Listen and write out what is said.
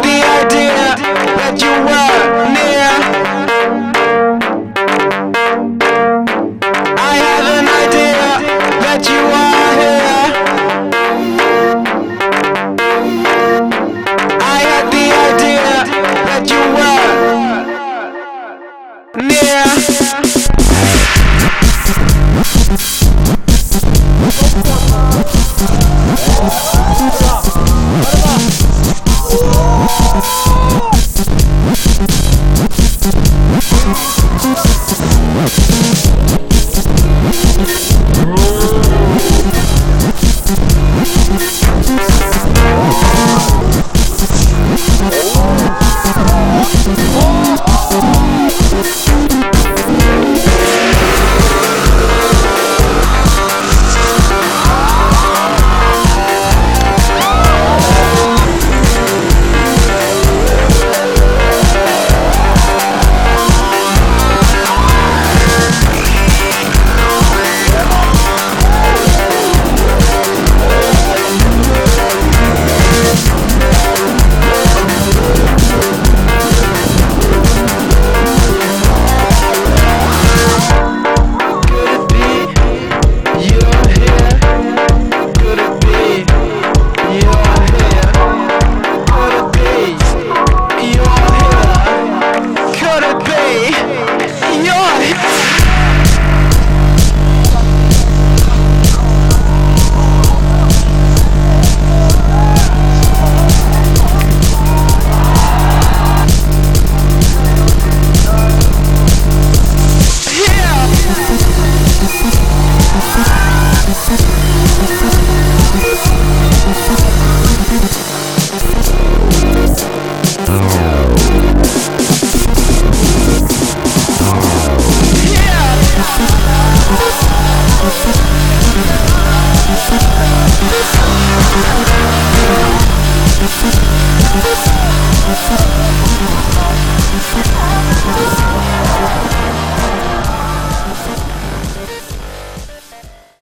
ti Oh! You're